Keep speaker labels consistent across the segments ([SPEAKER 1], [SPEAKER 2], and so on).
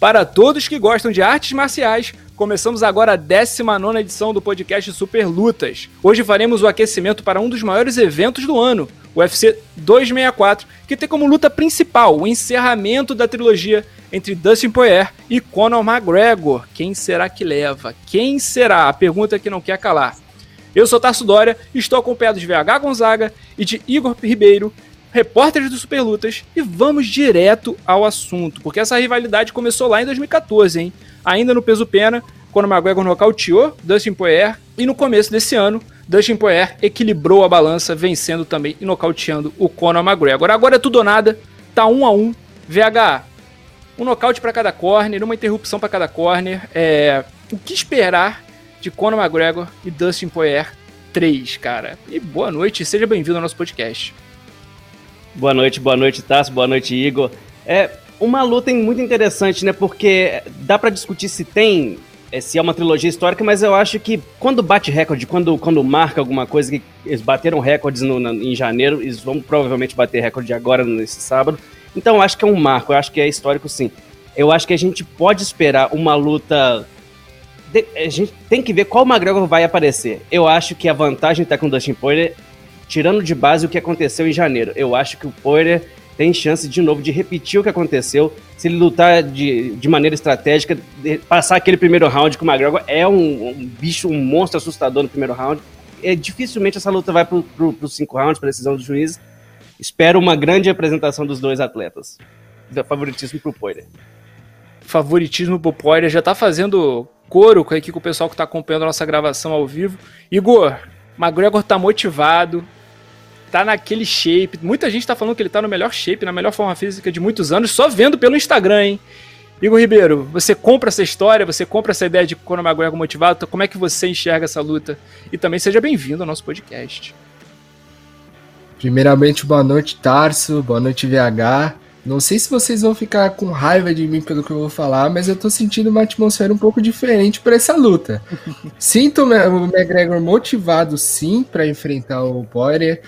[SPEAKER 1] Para todos que gostam de artes marciais, começamos agora a 19 edição do podcast Super Lutas. Hoje faremos o aquecimento para um dos maiores eventos do ano, o UFC 264, que tem como luta principal o encerramento da trilogia entre Dustin Poirier e Conor McGregor. Quem será que leva? Quem será? A pergunta que não quer calar. Eu sou Tarso Dória, estou acompanhado de VH Gonzaga e de Igor Ribeiro, repórteres do Super Lutas, e vamos direto ao assunto, porque essa rivalidade começou lá em 2014, hein? Ainda no peso pena, quando McGregor nocauteou Dustin Poirier, e no começo desse ano, Dustin Poirier equilibrou a balança, vencendo também e nocauteando o Conor McGregor. Agora é tudo ou nada, tá um a um. VH, um nocaute para cada corner, uma interrupção para cada corner. É... O que esperar de Conor McGregor e Dustin Poirier 3, cara? E boa noite, seja bem-vindo ao nosso podcast.
[SPEAKER 2] Boa noite, boa noite, Tassi, boa noite, Igor. É uma luta muito interessante, né? Porque dá para discutir se tem, é, se é uma trilogia histórica, mas eu acho que quando bate recorde, quando, quando marca alguma coisa, que eles bateram recordes no, na, em janeiro, eles vão provavelmente bater recorde agora, nesse sábado. Então eu acho que é um marco, eu acho que é histórico sim. Eu acho que a gente pode esperar uma luta. De, a gente tem que ver qual McGregor vai aparecer. Eu acho que a vantagem está com o Dustin Poirier tirando de base o que aconteceu em janeiro. Eu acho que o Poirier tem chance de novo de repetir o que aconteceu. Se ele lutar de, de maneira estratégica, de passar aquele primeiro round com o McGregor, é um, um, bicho, um monstro assustador no primeiro round. É, dificilmente essa luta vai para os cinco rounds, para decisão dos juízes. Espero uma grande apresentação dos dois atletas. Favoritismo pro Poirier.
[SPEAKER 1] Favoritismo pro Poirier. Já tá fazendo coro aqui com o pessoal que tá acompanhando a nossa gravação ao vivo. Igor, McGregor tá motivado, tá naquele shape. Muita gente tá falando que ele tá no melhor shape, na melhor forma física de muitos anos, só vendo pelo Instagram, hein? Igor Ribeiro, você compra essa história, você compra essa ideia de Conor McGregor motivado, como é que você enxerga essa luta? E também seja bem-vindo ao nosso podcast.
[SPEAKER 3] Primeiramente, boa noite, Tarso, boa noite, VH. Não sei se vocês vão ficar com raiva de mim pelo que eu vou falar, mas eu tô sentindo uma atmosfera um pouco diferente para essa luta. Sinto o McGregor motivado sim para enfrentar o Poirier.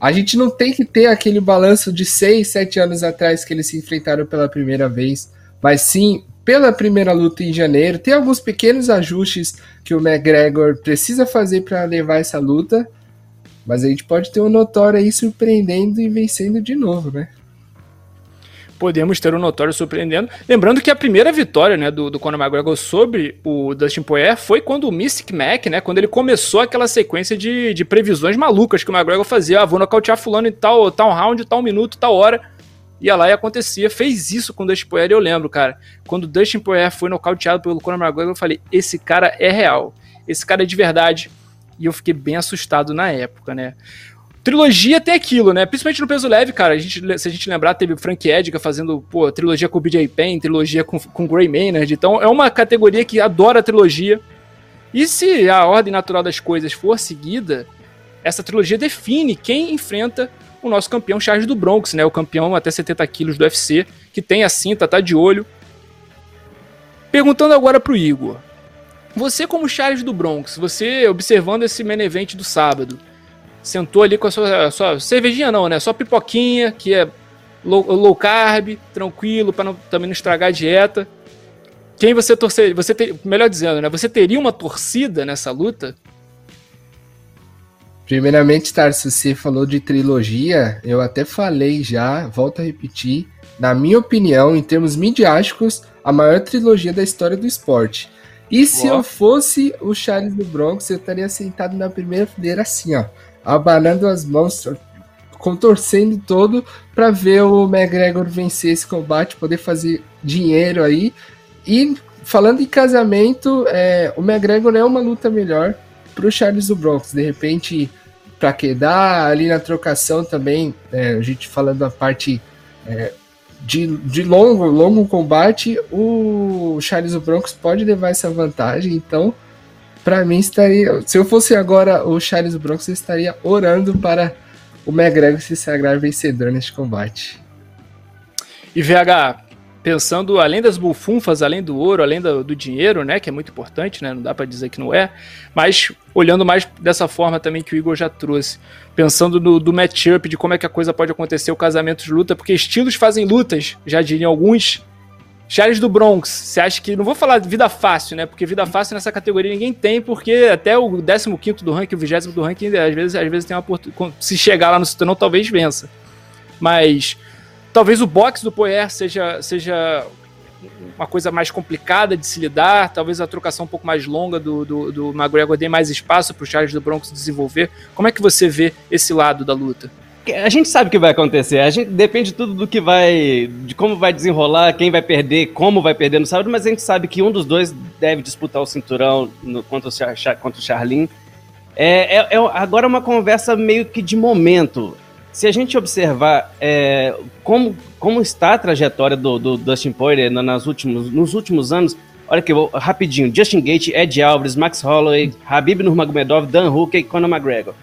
[SPEAKER 3] A gente não tem que ter aquele balanço de 6, 7 anos atrás que eles se enfrentaram pela primeira vez, mas sim pela primeira luta em janeiro. Tem alguns pequenos ajustes que o McGregor precisa fazer para levar essa luta, mas a gente pode ter um notório aí surpreendendo e vencendo de novo, né?
[SPEAKER 1] Podemos ter um notório surpreendendo. Lembrando que a primeira vitória né, do, do Conor McGregor sobre o Dustin Poirier foi quando o Mystic Mac, né, quando ele começou aquela sequência de, de previsões malucas que o McGregor fazia. Ah, vou nocautear fulano em tal, tal round, tal minuto, tal hora. Ia lá e acontecia. Fez isso com o Dustin Poirier, eu lembro, cara. Quando o Dustin Poirier foi nocauteado pelo Conor McGregor, eu falei, esse cara é real. Esse cara é de verdade. E eu fiquei bem assustado na época, né? Trilogia tem aquilo, né? Principalmente no peso leve, cara. A gente, se a gente lembrar, teve Frank Edgar fazendo, pô, trilogia com o BJ Penn, trilogia com, com Gray Maynard. Então é uma categoria que adora a trilogia. E se a ordem natural das coisas for seguida, essa trilogia define quem enfrenta o nosso campeão Charles do Bronx, né? O campeão até 70 quilos do UFC, que tem a cinta, tá de olho. Perguntando agora pro Igor. Você como Charles do Bronx, você observando esse main event do sábado, sentou ali com a sua, a sua cervejinha não, né? Só pipoquinha, que é low, low carb, tranquilo, para também não estragar a dieta. Quem você torcer, você ter, melhor dizendo, né? Você teria uma torcida nessa luta?
[SPEAKER 3] Primeiramente, Tarso, você falou de trilogia, eu até falei já, volto a repetir, na minha opinião, em termos midiáticos, a maior trilogia da história do esporte. E se eu fosse o Charles do Bronx, eu estaria sentado na primeira fileira assim, ó, abanando as mãos, contorcendo todo para ver o McGregor vencer esse combate, poder fazer dinheiro aí. E falando em casamento, é, o McGregor é uma luta melhor pro Charles do Bronx. De repente, para quedar ali na trocação também, é, a gente falando a parte é, de, de longo, longo combate, o Charles do Bronx pode levar essa vantagem. Então, para mim estaria. Se eu fosse agora o Charles Bronx, eu estaria orando para o McGregor se sagrar vencedor neste combate.
[SPEAKER 1] E VH, pensando além das bufunfas, além do ouro, além do, do dinheiro, né, que é muito importante, né, não dá para dizer que não é, mas olhando mais dessa forma também que o Igor já trouxe, pensando no do matchup, de como é que a coisa pode acontecer, o casamento de luta, porque estilos fazem lutas, já diriam alguns, Charles do Bronx, você acha que. Não vou falar vida fácil, né? Porque vida fácil nessa categoria ninguém tem, porque até o 15 do ranking, o 20 do ranking, às vezes, às vezes tem uma oportunidade. Se chegar lá no cinturão, talvez vença. Mas talvez o box do Poer seja, seja uma coisa mais complicada de se lidar, talvez a trocação um pouco mais longa do, do, do McGregor dê mais espaço para o Charles do Bronx desenvolver. Como é que você vê esse lado da luta?
[SPEAKER 2] A gente sabe o que vai acontecer. A gente depende tudo do que vai, de como vai desenrolar, quem vai perder, como vai perder no sábado. Mas a gente sabe que um dos dois deve disputar o cinturão no, contra, o, contra o Charlin. É, é, é agora é uma conversa meio que de momento. Se a gente observar é, como, como está a trajetória do, do Dustin Poirier nas últimos, nos últimos anos, olha vou rapidinho: Justin Gate, Ed Alvarez, Max Holloway, Habib Nurmagomedov, Dan Hooker e Conor McGregor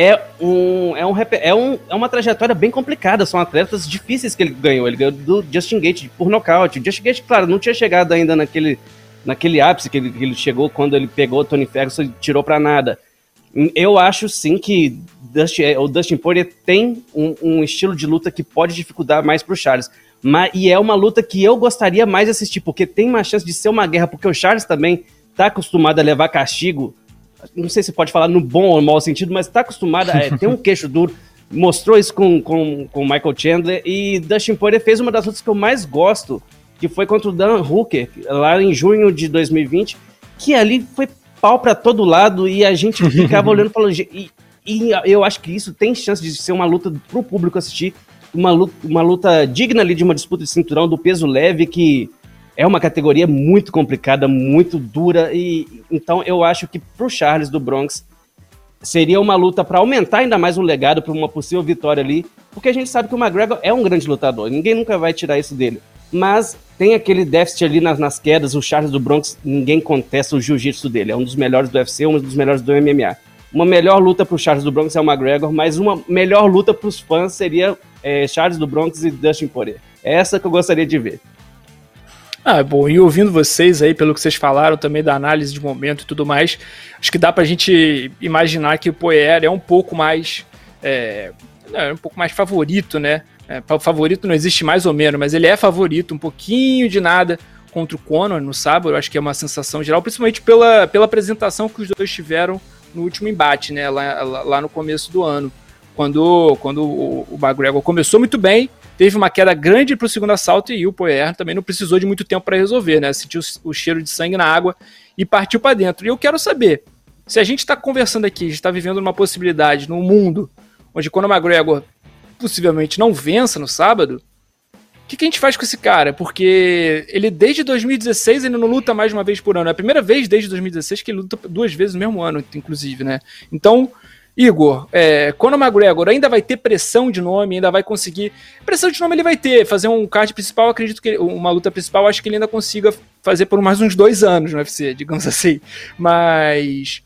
[SPEAKER 2] é, um, é, um, é, um, é uma trajetória bem complicada. São atletas difíceis que ele ganhou. Ele ganhou do Justin Gate por nocaute. O Justin Gate, claro, não tinha chegado ainda naquele, naquele ápice que ele, que ele chegou quando ele pegou o Tony Ferguson e tirou para nada. Eu acho sim que Dustin, é, o Dustin Poirier tem um, um, estilo de luta que pode dificultar mais pro Charles. Mas, e é uma luta que eu gostaria mais de assistir, porque tem uma chance de ser uma guerra, porque o Charles também tá acostumado a levar castigo não sei se pode falar no bom ou no mau sentido, mas está acostumada a ter um queixo duro. Mostrou isso com, com, com Michael Chandler e Dustin Poirier fez uma das lutas que eu mais gosto, que foi contra o Dan Hooker, lá em junho de 2020, que ali foi pau para todo lado e a gente ficava olhando e falando. E, e eu acho que isso tem chance de ser uma luta para o público assistir, uma luta, uma luta digna ali de uma disputa de cinturão do peso leve que é uma categoria muito complicada, muito dura, e então eu acho que pro Charles do Bronx seria uma luta para aumentar ainda mais um legado para uma possível vitória ali, porque a gente sabe que o McGregor é um grande lutador, ninguém nunca vai tirar isso dele. Mas tem aquele déficit ali nas, nas quedas, o Charles do Bronx, ninguém contesta o jiu-jitsu dele, é um dos melhores do UFC, um dos melhores do MMA. Uma melhor luta para o Charles do Bronx é o McGregor, mas uma melhor luta para os fãs seria é, Charles do Bronx e Dustin Poirier. É essa que eu gostaria de ver.
[SPEAKER 1] Ah, bom, e ouvindo vocês aí, pelo que vocês falaram também da análise de momento e tudo mais, acho que dá pra gente imaginar que o Poer é um pouco mais. É, é um pouco mais favorito, né? É, favorito não existe mais ou menos, mas ele é favorito, um pouquinho de nada contra o Conor no sábado, acho que é uma sensação geral, principalmente pela, pela apresentação que os dois tiveram no último embate, né? Lá, lá, lá no começo do ano. Quando, quando o, o McGregor começou muito bem, teve uma queda grande para o segundo assalto e o Poirier também não precisou de muito tempo para resolver, né? Sentiu o cheiro de sangue na água e partiu para dentro. E eu quero saber, se a gente está conversando aqui, a gente está vivendo uma possibilidade num mundo onde quando o McGregor possivelmente não vença no sábado, o que, que, a gente faz com esse cara? Porque ele desde 2016 ele não luta mais uma vez por ano. É a primeira vez desde 2016 que ele luta duas vezes no mesmo ano, inclusive, né? Então, Igor, é, Conor McGregor ainda vai ter pressão de nome, ainda vai conseguir. Pressão de nome ele vai ter. Fazer um card principal, acredito que. Uma luta principal, acho que ele ainda consiga fazer por mais uns dois anos no UFC, digamos assim. Mas.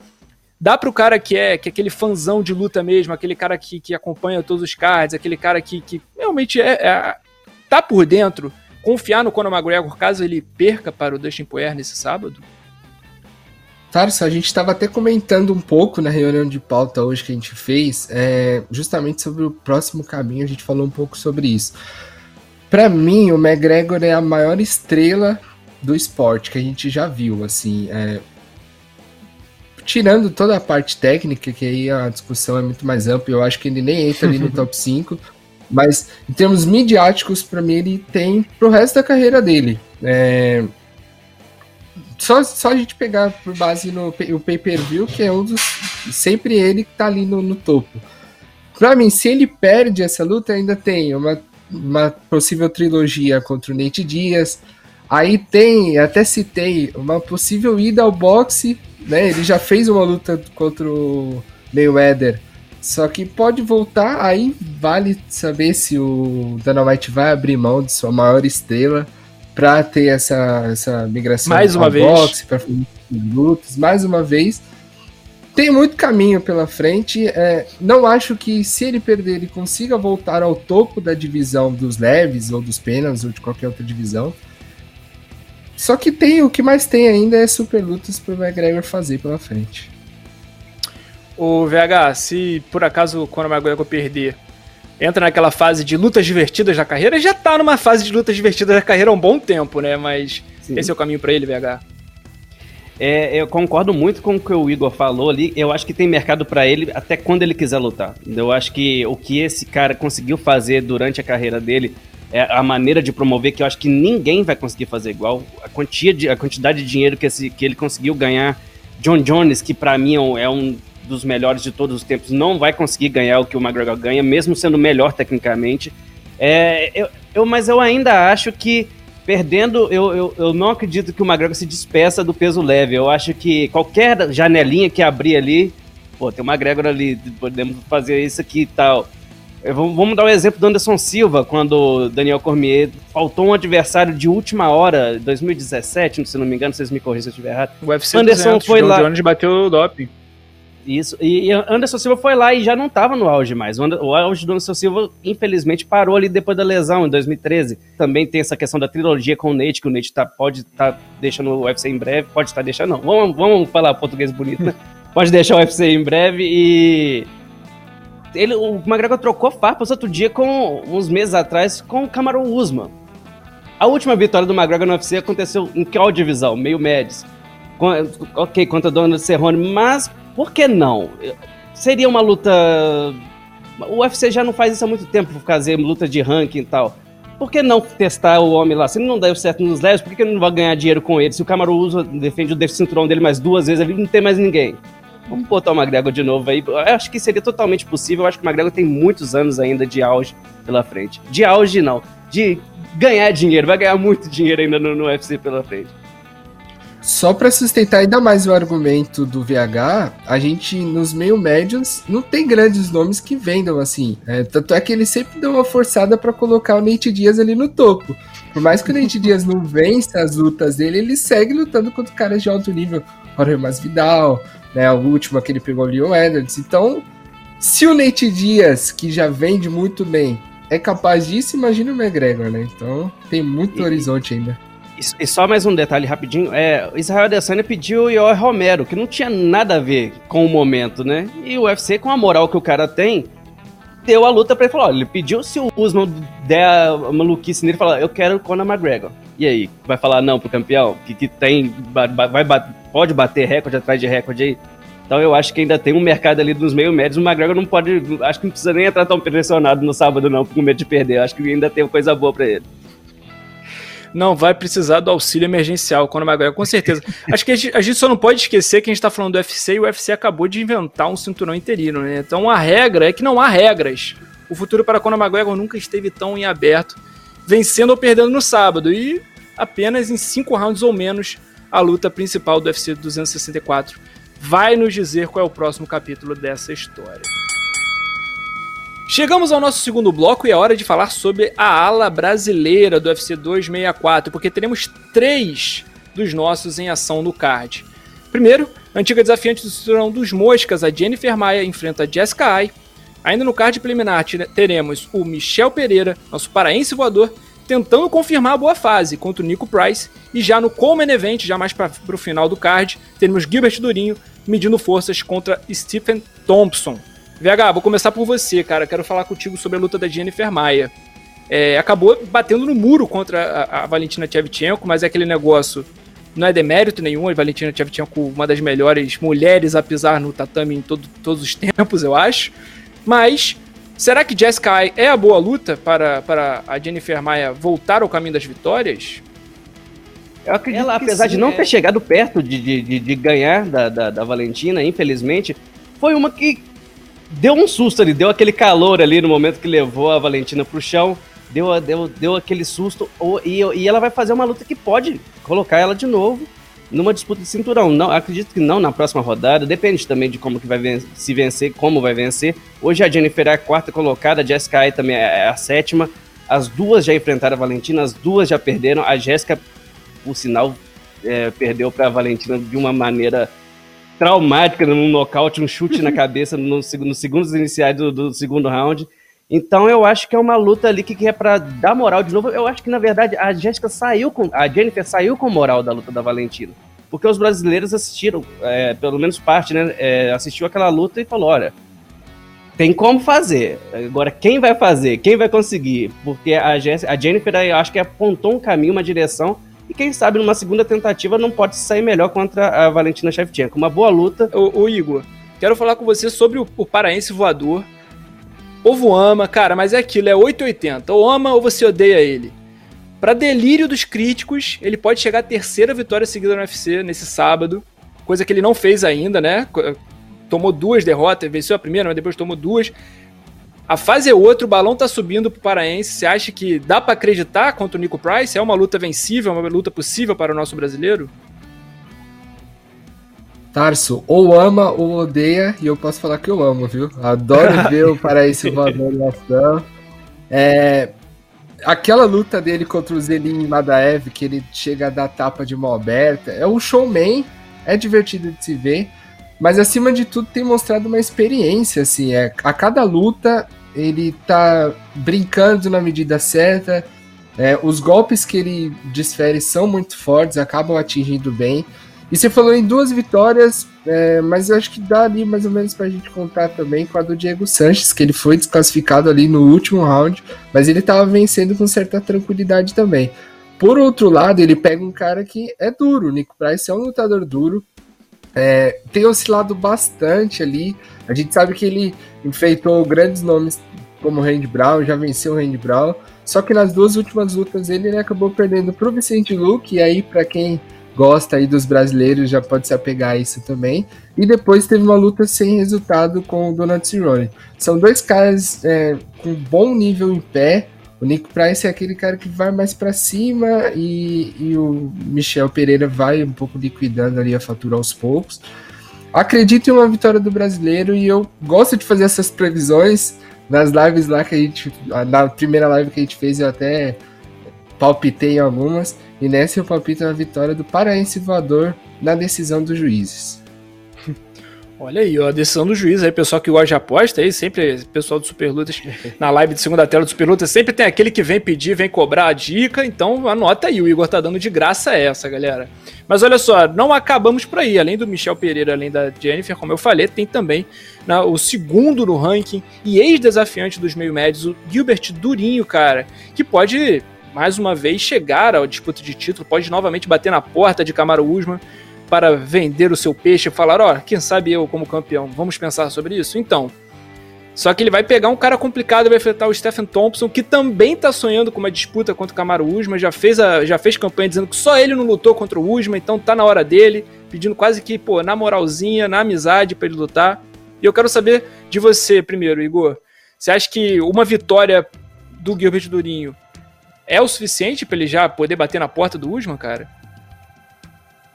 [SPEAKER 1] Dá pro cara que é, que é aquele fanzão de luta mesmo, aquele cara que, que acompanha todos os cards, aquele cara que, que realmente é, é, tá por dentro, confiar no Conor McGregor caso ele perca para o Dustin Poirier nesse sábado?
[SPEAKER 3] Tarso, a gente estava até comentando um pouco na reunião de pauta hoje que a gente fez, é, justamente sobre o próximo caminho, a gente falou um pouco sobre isso. Para mim, o McGregor é a maior estrela do esporte que a gente já viu, assim, é, tirando toda a parte técnica, que aí a discussão é muito mais ampla, eu acho que ele nem entra ali no top 5, mas em termos midiáticos, para mim, ele tem pro resto da carreira dele. É, só, só a gente pegar por base no o pay-per-view, que é um dos. Sempre ele que tá ali no, no topo. Pra mim, se ele perde essa luta, ainda tem uma, uma possível trilogia contra o Nate Diaz. Aí tem, até citei, uma possível ida ao boxe, né? Ele já fez uma luta contra o Mayweather. Só que pode voltar, aí vale saber se o Dana White vai abrir mão de sua maior estrela para ter essa, essa migração
[SPEAKER 1] mais uma vez boxe,
[SPEAKER 3] para lutas, mais uma vez. Tem muito caminho pela frente. É, não acho que se ele perder, ele consiga voltar ao topo da divisão dos leves ou dos penas ou de qualquer outra divisão. Só que tem o que mais tem ainda é super lutas para o McGregor fazer pela frente.
[SPEAKER 1] O VH, se por acaso o Conor McGregor perder, entra naquela fase de lutas divertidas da carreira, já tá numa fase de lutas divertidas da carreira há um bom tempo, né? Mas Sim. esse é o caminho para ele, VH.
[SPEAKER 2] É, eu concordo muito com o que o Igor falou ali. Eu acho que tem mercado para ele até quando ele quiser lutar. Eu acho que o que esse cara conseguiu fazer durante a carreira dele é a maneira de promover que eu acho que ninguém vai conseguir fazer igual. A, quantia de, a quantidade de dinheiro que, esse, que ele conseguiu ganhar. John Jones, que para mim é um dos melhores de todos os tempos, não vai conseguir ganhar o que o McGregor ganha, mesmo sendo melhor tecnicamente. É, eu, eu, mas eu ainda acho que perdendo, eu, eu, eu não acredito que o McGregor se despeça do peso leve. Eu acho que qualquer janelinha que abrir ali, pô, tem o McGregor ali, podemos fazer isso aqui e tal. Vamos dar o um exemplo do Anderson Silva, quando Daniel Cormier faltou um adversário de última hora, 2017, se não me engano, vocês me corrigem se eu estiver errado.
[SPEAKER 1] O UFC Anderson 200, foi John lá. Jones bateu o doping.
[SPEAKER 2] Isso, e Anderson Silva foi lá e já não estava no auge mais. O auge do Anderson Silva, infelizmente, parou ali depois da lesão, em 2013. Também tem essa questão da trilogia com o Nate, que o Nate tá, pode estar tá deixando o UFC em breve, pode estar tá deixando, não. Vamos, vamos falar português bonito, né? pode deixar o UFC em breve e. Ele, o McGregor trocou farpas outro dia, com uns meses atrás, com o Cameron Usman. A última vitória do McGregor no UFC aconteceu em qual divisão? Meio médios. Ok, contra Donald Cerrone, mas por que não? Seria uma luta. O UFC já não faz isso há muito tempo, fazer luta de ranking e tal. Por que não testar o homem lá? Se ele não deu certo nos leves, por que ele não vai ganhar dinheiro com ele? Se o Camaro usa, defende o cinturão dele mais duas vezes, ele não tem mais ninguém. Vamos botar o McGregor de novo aí. Eu acho que seria totalmente possível. Eu acho que o McGregor tem muitos anos ainda de auge pela frente. De auge, não. De ganhar dinheiro. Vai ganhar muito dinheiro ainda no, no UFC pela frente.
[SPEAKER 3] Só para sustentar ainda mais o argumento do VH, a gente nos meio médios não tem grandes nomes que vendam assim. É, tanto é que ele sempre dá uma forçada para colocar o Nate Diaz ali no topo. Por mais que o Nate Diaz não vença as lutas dele, ele segue lutando contra caras de alto nível. Jorge Masvidal, né, o último que ele pegou o Leon Edwards. Então, se o Nate Diaz, que já vende muito bem, é capaz disso, imagina o McGregor, né? Então, tem muito e... horizonte ainda.
[SPEAKER 2] E só mais um detalhe rapidinho, é, Israel Adesanya pediu o Yoel Romero, que não tinha nada a ver com o momento, né? E o UFC, com a moral que o cara tem, deu a luta pra ele olha, ele pediu se o Usman der a maluquice nele, falar, eu quero o Conor McGregor. E aí, vai falar não pro campeão? Que, que tem, vai, pode bater recorde atrás de recorde aí? Então eu acho que ainda tem um mercado ali dos meio médios. O McGregor não pode, acho que não precisa nem entrar tão pressionado no sábado não, com medo de perder. Eu acho que ainda tem coisa boa para ele
[SPEAKER 1] não vai precisar do auxílio emergencial Conor McGregor, com certeza. Acho que a gente, a gente, só não pode esquecer que a gente está falando do UFC e o UFC acabou de inventar um cinturão interino, né? Então a regra é que não há regras. O futuro para Conor McGregor nunca esteve tão em aberto, vencendo ou perdendo no sábado e apenas em cinco rounds ou menos a luta principal do UFC 264 vai nos dizer qual é o próximo capítulo dessa história. Chegamos ao nosso segundo bloco e é hora de falar sobre a ala brasileira do UFC 264, porque teremos três dos nossos em ação no card. Primeiro, a antiga desafiante do cinturão dos Moscas, a Jennifer Maia, enfrenta a Jessica Ai. Ainda no card preliminar teremos o Michel Pereira, nosso paraense voador, tentando confirmar a boa fase contra o Nico Price. E já no Coleman Event, já mais para o final do card, teremos Gilbert Durinho medindo forças contra Stephen Thompson. VH, vou começar por você, cara. Quero falar contigo sobre a luta da Jennifer Maia. É, acabou batendo no muro contra a, a Valentina Tchevchenko, mas é aquele negócio. Não é demérito nenhum, a Valentina Tchevchenko, uma das melhores mulheres a pisar no tatame em todo, todos os tempos, eu acho. Mas será que Jessica Ai é a boa luta para, para a Jennifer Maia voltar ao caminho das vitórias?
[SPEAKER 2] Eu acredito Ela, apesar sim, de não é. ter chegado perto de, de, de ganhar da, da, da, Valentina, infelizmente, foi uma que deu um susto ali, deu aquele calor ali no momento que levou a Valentina pro chão, deu, deu, deu aquele susto, e, e ela vai fazer uma luta que pode colocar ela de novo numa disputa de cinturão. Não, acredito que não na próxima rodada, depende também de como que vai se vencer, como vai vencer. Hoje a Jennifer é a quarta colocada, a Jessica Ai também é a sétima. As duas já enfrentaram a Valentina, as duas já perderam. A Jéssica, por sinal, é, perdeu para a Valentina de uma maneira traumática num nocaute, um chute na cabeça no, nos segundos iniciais do, do, segundo round. Então eu acho que é uma luta ali que, que é para dar moral de novo. Eu acho que na verdade a Jéssica saiu com a Jennifer saiu com moral da luta da Valentina, porque os brasileiros assistiram, é, pelo menos parte, né? É, assistiu aquela luta e falou, olha, tem como fazer. Agora, quem vai fazer? Quem vai conseguir? Porque a, Jess, a Jennifer, eu acho que apontou um caminho, uma direção. E quem sabe numa segunda tentativa não pode sair melhor contra a Valentina Shevchenko. Uma boa luta.
[SPEAKER 1] Ô, Igor, quero falar com você sobre o, o paraense voador. O povo ama, cara, mas é aquilo, é 880. Ou ama ou você odeia ele. Para delírio dos críticos, ele pode chegar à terceira vitória seguida no UFC nesse sábado. Coisa que ele não fez ainda, né? tomou duas derrotas, venceu a primeira, mas depois tomou duas. A fase é outra, o balão tá subindo pro Paraense. Você acha que dá para acreditar contra o Nico Price? É uma luta vencível, é uma luta possível para o nosso brasileiro?
[SPEAKER 3] Tarso, ou ama ou odeia, e eu posso falar que eu amo, viu? Adoro ver o Paraense voador em ação. É, aquela luta dele contra o Zelin Madaev, que ele chega a dar tapa de mão aberta, é um showman, é divertido de se ver. Mas acima de tudo tem mostrado uma experiência, assim, é, a cada luta ele tá brincando na medida certa, é, os golpes que ele desfere são muito fortes, acabam atingindo bem. E você falou em duas vitórias, é, mas eu acho que dá ali mais ou menos pra gente contar também com a do Diego Sanches, que ele foi desclassificado ali no último round, mas ele tava vencendo com certa tranquilidade também. Por outro lado, ele pega um cara que é duro, o Nico Price é um lutador duro, é, tem oscilado bastante ali. A gente sabe que ele enfeitou grandes nomes como o Randy Brown, já venceu o Randy Brown. Só que nas duas últimas lutas ele, ele acabou perdendo pro Vicente Luke, e aí para quem gosta aí dos brasileiros já pode se apegar a isso também. E depois teve uma luta sem resultado com o Donald Cerrone. São dois caras é, com bom nível em pé, o Nick Price é aquele cara que vai mais para cima e, e o Michel Pereira vai um pouco liquidando ali a fatura aos poucos. Acredito em uma vitória do brasileiro e eu gosto de fazer essas previsões. Nas lives lá que a gente. Na primeira live que a gente fez, eu até palpitei algumas. E nessa eu palpito a vitória do Paraense Voador na decisão dos juízes.
[SPEAKER 1] Olha aí, ó, a decisão do juiz aí, pessoal que gosta de aposta aí, sempre, pessoal do Superlutas, na live de segunda tela do Superlutas, sempre tem aquele que vem pedir, vem cobrar a dica, então anota aí, o Igor tá dando de graça essa, galera. Mas olha só, não acabamos por aí, além do Michel Pereira, além da Jennifer, como eu falei, tem também na, o segundo no ranking e ex-desafiante dos meio médios, o Gilbert Durinho, cara, que pode mais uma vez chegar à disputa de título, pode novamente bater na porta de Camaro Usman, para vender o seu peixe e falar, ó, oh, quem sabe eu como campeão, vamos pensar sobre isso? Então, só que ele vai pegar um cara complicado, vai enfrentar o Stephen Thompson, que também tá sonhando com uma disputa contra o Camaro Usman, já fez, a, já fez campanha dizendo que só ele não lutou contra o Usman, então tá na hora dele, pedindo quase que, pô, na moralzinha, na amizade para ele lutar. E eu quero saber de você primeiro, Igor. Você acha que uma vitória do Gilbert Durinho é o suficiente para ele já poder bater na porta do Usman, cara?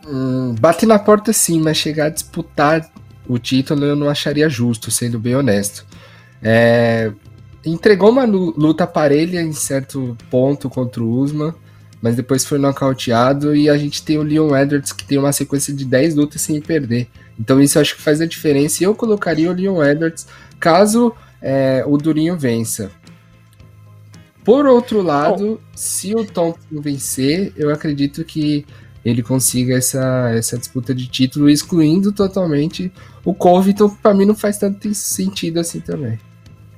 [SPEAKER 3] Hum, bater na porta sim, mas chegar a disputar o título eu não acharia justo, sendo bem honesto. É, entregou uma luta parelha em certo ponto contra o Usman, mas depois foi nocauteado e a gente tem o Leon Edwards que tem uma sequência de 10 lutas sem perder. Então isso acho que faz a diferença e eu colocaria o Leon Edwards caso é, o Durinho vença. Por outro lado, se o Thompson vencer, eu acredito que ele consiga essa, essa disputa de título, excluindo totalmente o Covington, que para mim não faz tanto sentido assim também.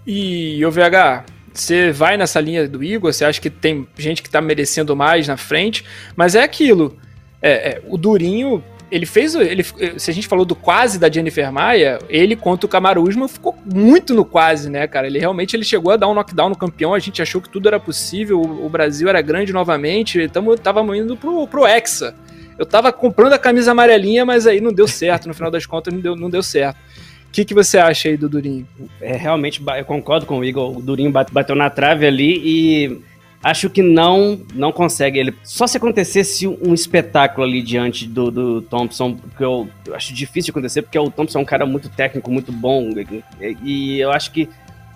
[SPEAKER 1] E o VH, você vai nessa linha do Igor, você acha que tem gente que tá merecendo mais na frente, mas é aquilo. É, é, o Durinho, ele fez. Ele, se a gente falou do quase da Jennifer Maia, ele contra o Kamaru Usman ficou muito no quase, né, cara? Ele realmente ele chegou a dar um knockdown no campeão, a gente achou que tudo era possível, o, o Brasil era grande novamente, tamo, tava indo pro, pro Hexa. Eu tava comprando a camisa amarelinha, mas aí não deu certo, no final das contas não deu, não deu certo. O que, que você acha aí do Durinho?
[SPEAKER 2] É, realmente, eu concordo com o Igor, o Durinho bateu na trave ali e acho que não não consegue ele. Só se acontecesse um espetáculo ali diante do, do Thompson, que eu, eu, acho difícil acontecer, porque o Thompson é um cara muito técnico, muito bom, e, e eu acho que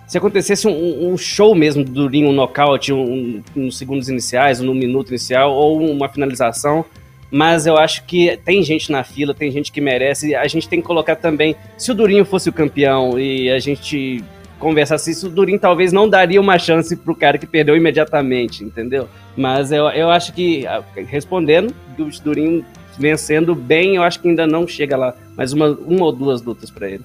[SPEAKER 2] se acontecesse um, um, show mesmo do Durinho, um nocaute, um, um, nos segundos iniciais, no minuto inicial, ou uma finalização, mas eu acho que tem gente na fila, tem gente que merece, a gente tem que colocar também, se o Durinho fosse o campeão e a gente conversasse isso, o Durin talvez não daria uma chance pro cara que perdeu imediatamente, entendeu? Mas eu, eu acho que, ah, respondendo, o Durin vencendo bem, eu acho que ainda não chega lá. Mais uma, uma ou duas lutas para ele.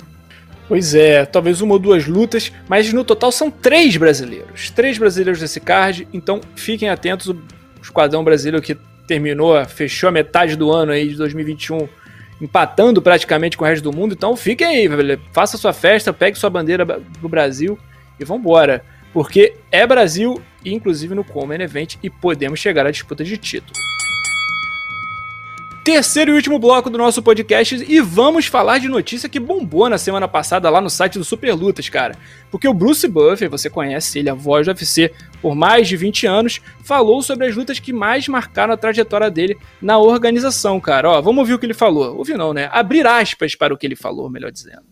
[SPEAKER 1] Pois é, talvez uma ou duas lutas, mas no total são três brasileiros. Três brasileiros desse card, então fiquem atentos. O Esquadrão Brasileiro que terminou, fechou a metade do ano aí de 2021, empatando praticamente com o resto do mundo. Então fiquem aí, velho. faça sua festa, pegue sua bandeira do Brasil e vambora. Porque é Brasil, inclusive no Common Event, e podemos chegar à disputa de título terceiro e último bloco do nosso podcast e vamos falar de notícia que bombou na semana passada lá no site do Super Lutas, cara. Porque o Bruce Buffer, você conhece ele, a voz do UFC, por mais de 20 anos, falou sobre as lutas que mais marcaram a trajetória dele na organização, cara. Ó, vamos ouvir o que ele falou. Ouvir não, né? Abrir aspas para o que ele falou, melhor dizendo.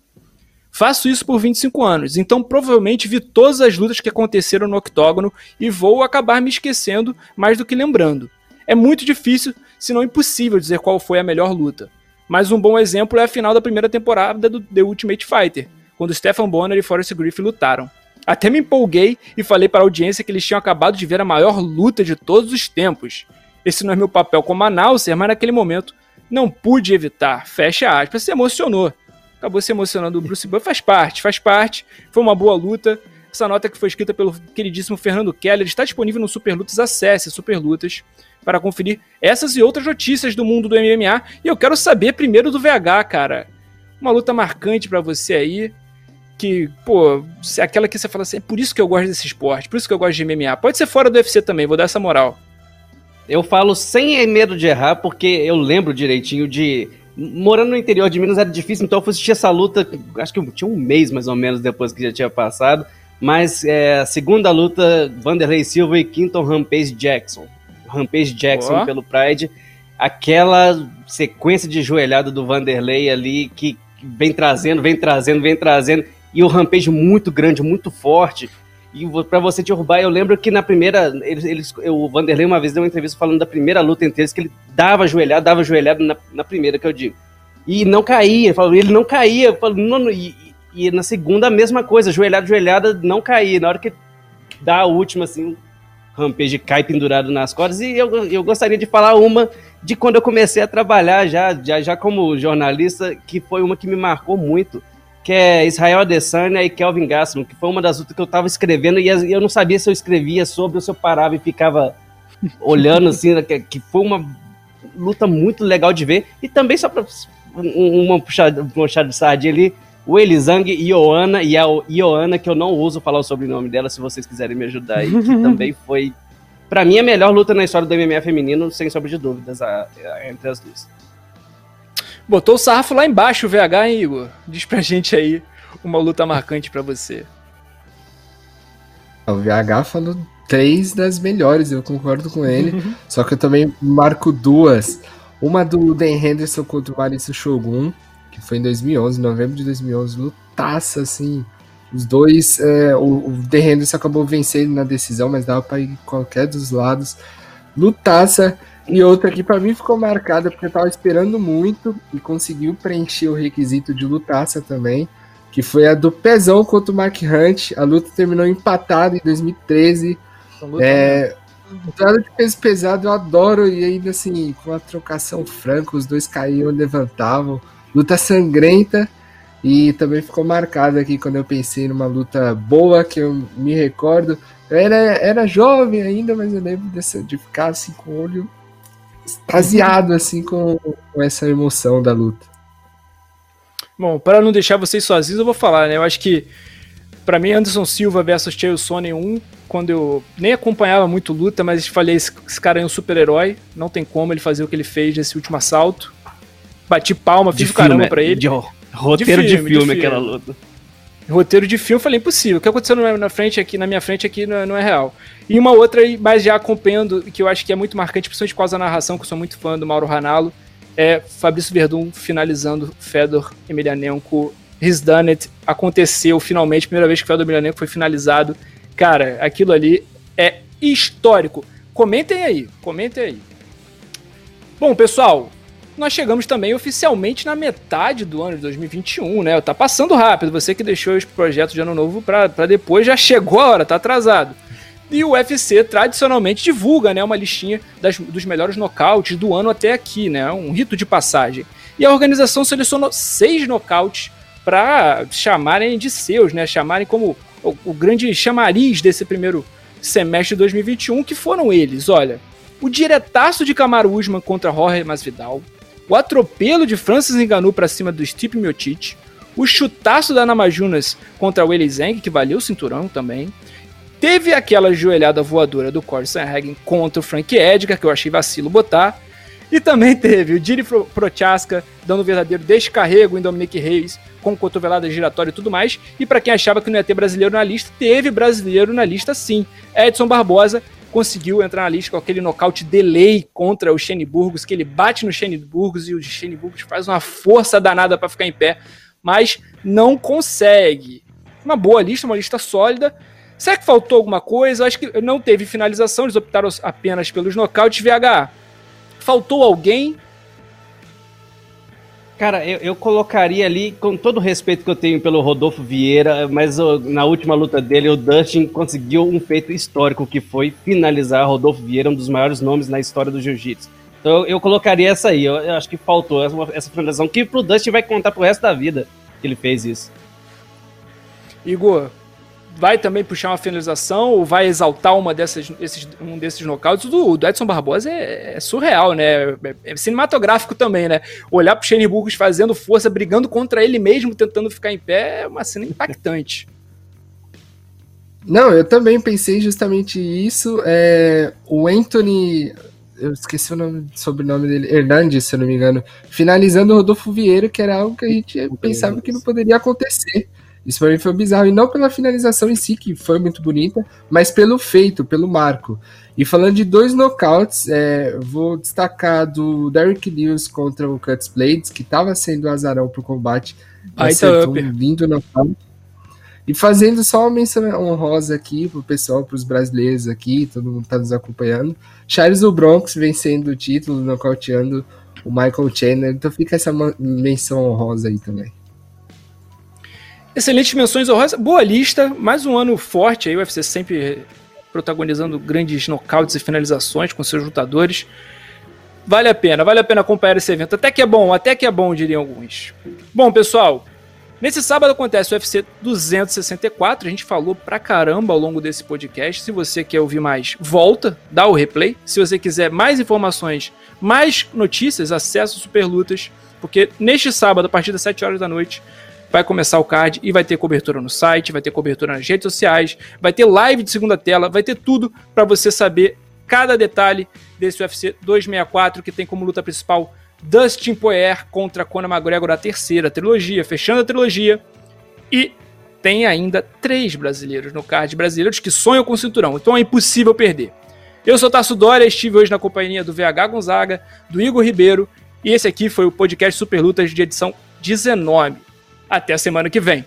[SPEAKER 1] Faço isso por 25 anos, então provavelmente vi todas as lutas que aconteceram no octógono e vou acabar me esquecendo mais do que lembrando. É muito difícil se não impossível dizer qual foi a melhor luta. Mas um bom exemplo é a final da primeira temporada do The Ultimate Fighter, quando Stephen Bonner e Forrest Griffin lutaram. Até me empolguei e falei para a audiência que eles tinham acabado de ver a maior luta de todos os tempos. Esse não é meu papel como announcer, mas naquele momento não pude evitar. Fecha aspas, se emocionou. Acabou se emocionando o Bruce Buffer, faz parte, faz parte. Foi uma boa luta. Essa nota que foi escrita pelo queridíssimo Fernando Keller está disponível no Super Lutas. Acesse Super Lutas para conferir essas e outras notícias do mundo do MMA. E eu quero saber primeiro do VH, cara. Uma luta marcante para você aí. Que, pô, aquela que você fala assim, é por isso que eu gosto desse esporte, por isso que eu gosto de MMA. Pode ser fora do UFC também, vou dar essa moral.
[SPEAKER 2] Eu falo sem medo de errar, porque eu lembro direitinho de. Morando no interior de Minas era difícil, então eu fui assistir essa luta, acho que tinha um mês mais ou menos depois que já tinha passado. Mas é, a segunda luta, Vanderlei Silva e Quinton Rampage Jackson. Rampage Jackson pelo Pride, aquela sequência de joelhada do Vanderlei ali que vem trazendo, vem trazendo, vem trazendo, e o Rampage muito grande, muito forte. E para você derrubar, eu lembro que na primeira, eles, eles, o Vanderlei uma vez deu uma entrevista falando da primeira luta entre eles, que ele dava joelhada, dava joelhada na, na primeira, que eu digo. E não caía, ele não caía, falo, não, não, e, e, na segunda a mesma coisa, joelhada, joelhada, não caía. Na hora que dá a última, assim, Rampage cai pendurado nas cordas. E eu, eu gostaria de falar uma de quando eu comecei a trabalhar já, já, já como jornalista, que foi uma que me marcou muito, que é Israel Adesanya e Kelvin Gastelum, que foi uma das lutas que eu estava escrevendo e eu não sabia se eu escrevia sobre ou se eu parava e ficava olhando assim, que, que foi uma luta muito legal de ver. E também só para uma puxada, uma puxada de sardinha ali, o Elizang Ioana e a Ioana, que eu não uso falar o sobrenome dela, se vocês quiserem me ajudar aí, que também foi, para mim, a melhor luta na história do MMA feminino, sem sombra de dúvidas, a, a, entre as duas.
[SPEAKER 1] Botou o sarrafo lá embaixo, o VH, hein, Igor? Diz pra gente aí uma luta marcante para você.
[SPEAKER 3] O VH falou três das melhores, eu concordo com ele. só que eu também marco duas. Uma do Dan Henderson contra o Maurício Shogun, que foi em 2011, novembro de 2011, lutaça, assim. Os dois, é, o, o The Henderson acabou vencendo na decisão, mas dava para ir qualquer dos lados. Lutaça. E outra que para mim ficou marcada, porque eu tava esperando muito e conseguiu preencher o requisito de lutaça também, que foi a do Pezão contra o Mark Hunt. A luta terminou empatada em 2013. É, lutada de peso pesado eu adoro, e ainda assim, com a trocação franca, os dois caíam levantavam. Luta sangrenta e também ficou marcada aqui quando eu pensei numa luta boa que eu me recordo. Eu era, era jovem ainda, mas eu lembro dessa, de ficar assim com o olho extasiado assim com, com essa emoção da luta.
[SPEAKER 1] Bom, para não deixar vocês sozinhos, eu vou falar, né? Eu acho que para mim Anderson Silva versus Chael Sonnen 1, quando eu nem acompanhava muito luta, mas falei esse, esse cara é um super-herói, não tem como ele fazer o que ele fez nesse último assalto. Bati palma, fiz o caramba pra ele.
[SPEAKER 2] De, roteiro de filme, de filme, aquela luta.
[SPEAKER 1] Roteiro de filme, falei, impossível. O que aconteceu na frente aqui, na minha frente aqui, não é, não é real. E uma outra, mas já acompanhando, que eu acho que é muito marcante, principalmente por causa da narração, que eu sou muito fã do Mauro Ranallo, é Fabrício Verdun finalizando Fedor Emelianenko. He's done it. Aconteceu finalmente, primeira vez que Fedor Emelianenko foi finalizado. Cara, aquilo ali é histórico. Comentem aí, comentem aí. Bom, pessoal, nós chegamos também oficialmente na metade do ano de 2021, né? Tá passando rápido. Você que deixou os projetos de ano novo para depois já chegou a hora, tá atrasado. E o UFC tradicionalmente divulga, né, uma listinha das, dos melhores nocautes do ano até aqui, né? Um rito de passagem. E a organização selecionou seis nocautes para chamarem de seus, né? Chamarem como o, o grande chamariz desse primeiro semestre de 2021, que foram eles, olha, o diretaço de Camaro Usman contra Jorge Masvidal, o atropelo de Francis Ngannou para cima do Stipe Miocic, o chutaço da Namajunas contra o Eli Zeng, que valeu o cinturão também, teve aquela joelhada voadora do Corey Sanhagen contra o Frank Edgar, que eu achei vacilo botar, e também teve o Diri Prochaska dando um verdadeiro descarrego em Dominic Reis, com cotovelada giratória e tudo mais. E para quem achava que não ia ter brasileiro na lista, teve brasileiro na lista sim. Edson Barbosa conseguiu entrar na lista com aquele nocaute delay contra o Shane Burgos, que ele bate no Shane Burgos e o Shane Burgos faz uma força danada para ficar em pé, mas não consegue. Uma boa lista, uma lista sólida. Será que faltou alguma coisa? Acho que não teve finalização, eles optaram apenas pelos nocautes. VH, faltou alguém?
[SPEAKER 2] Cara, eu, eu, colocaria ali, com todo o respeito que eu tenho pelo Rodolfo Vieira, mas na última luta dele, o Dustin conseguiu um feito histórico, que foi finalizar Rodolfo Vieira, um dos maiores nomes na história do jiu-jitsu. Então eu, eu, colocaria essa aí, eu, eu acho que faltou essa, essa finalização, que pro Dustin vai contar pro resto da vida que ele fez isso.
[SPEAKER 1] Igor, vai também puxar uma finalização ou vai exaltar uma dessas, esses, um desses nocautes. Do, do Edson Barbosa é, é surreal, né? É, é, cinematográfico também, né? Olhar pro Shane Burgos fazendo força, brigando contra ele mesmo, tentando ficar em pé, é uma cena impactante.
[SPEAKER 3] Não, eu também pensei justamente isso. É, o Anthony, eu esqueci o nome, sobrenome dele, Hernandes, se eu não me engano, finalizando o Rodolfo Vieira, que era algo que a gente pensava que não poderia acontecer. Isso para mim foi bizarro. E não pela finalização em si, que foi muito bonita, mas pelo feito, pelo marco. E falando de dois knockouts, é, vou destacar do Derrick Lewis contra o Cuts Blades, que estava sendo azarão pro combate.
[SPEAKER 1] Aí tá um
[SPEAKER 3] lindo knockout. E fazendo só uma menção honrosa aqui pro pessoal, pros brasileiros aqui, todo mundo tá nos acompanhando. Charles do Bronx vencendo o título, nocauteando o Michael Chandler. Então fica essa menção honrosa aí também.
[SPEAKER 1] Excelentes menções honrosas. Boa lista. Mais um ano forte aí. O UFC sempre protagonizando grandes nocautes e finalizações com seus lutadores. Vale a pena, vale a pena acompanhar esse evento. Até que é bom, até que é bom, diriam alguns. Bom, pessoal, nesse sábado acontece o UFC 264. A gente falou pra caramba ao longo desse podcast. Se você quer ouvir mais, volta, dá o replay. Se você quiser mais informações, mais notícias, acesse o Super Lutas. Porque neste sábado, a partir das 7 horas da noite, vai começar o card e vai ter cobertura no site, vai ter cobertura nas redes sociais, vai ter live de segunda tela, vai ter tudo para você saber cada detalhe desse UFC 264 que tem como luta principal Dustin Poirier contra Conor McGregor a terceira trilogia, fechando a trilogia e tem ainda três brasileiros no card, brasileiros que sonham com o cinturão, então é impossível perder. Eu sou Tasso Dória, estive hoje na companhia do VH Gonzaga, do Igor Ribeiro, e esse aqui foi o podcast Super Lutas de edição 19. Até a semana que vem.